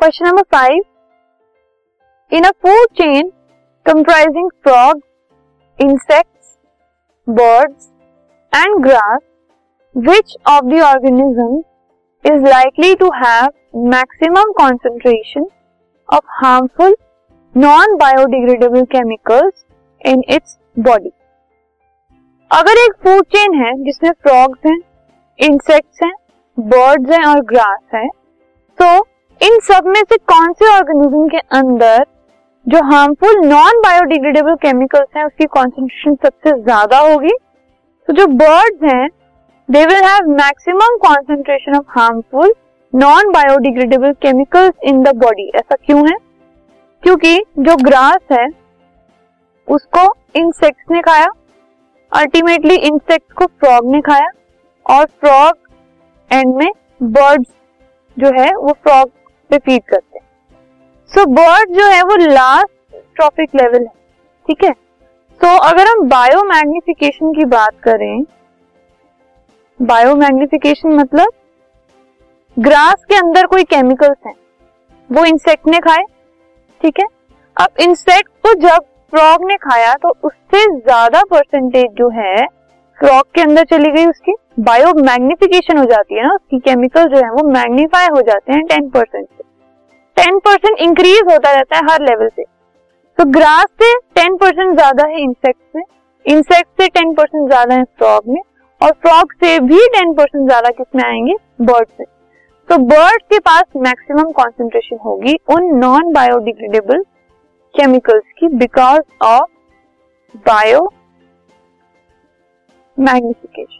Question number five in a food chain comprising frog insects birds and grass which of the organism is likely to have maximum concentration of harmful non biodegradable chemicals in its body अगर एक food chain है जिसमें frogs हैं insects हैं birds हैं और grass है तो so, इन सब में से कौन से ऑर्गेनिज्म के अंदर जो हार्मफुल नॉन बायोडिग्रेडेबल केमिकल्स हैं, उसकी कॉन्सेंट्रेशन सबसे ज़्यादा होगी? तो जो बर्ड्स हैं they will have maximum concentration of harmful non biodegradable chemicals in the body ऐसा क्यों है? क्योंकि जो ग्रास है, उसको इंसेक्ट्स ने खाया अल्टीमेटली इंसेक्ट्स को फ्रॉग ने खाया, और फ्रॉग एंड में बर्ड्स जो है, वो फ्रॉग फ़ीड करते हैं। सो so, बर्ड जो है वो लास्ट ट्रॉफिक लेवल है ठीक है? सो so, अगर हम बायो मैग्निफिकेशन की बात करें बायो मैग्निफिकेशन मतलब ग्रास के अंदर कोई केमिकल्स हैं। वो इंसेक्ट ने खाए ठीक है? अब इंसेक्ट को जब फ्रॉग ने खाया तो उससे ज़्यादा परसेंटेज जो है फ्रॉग के अंदर चली गई उसकी। बायो मैग्निफिकेशन हो जाती है ना, उसकी केमिकल जो है वो मैग्नीफाई हो जाते हैं टेन परसेंट से। टेन परसेंट इंक्रीज होता रहता है हर लेवल से। तो ग्रास से टेन परसेंट ज़्यादा है इंसेक्ट में इंसेक्ट से टेन परसेंट ज़्यादा है फ्रॉग में, और फ्रॉग से भी टेन परसेंट ज़्यादा किसमें आएँगे? बर्ड से। तो बर्ड के पास मैक्सिमम कॉन्सेंट्रेशन होगी उन नॉन बायोडिग्रेडेबल केमिकल्स की because of bio magnification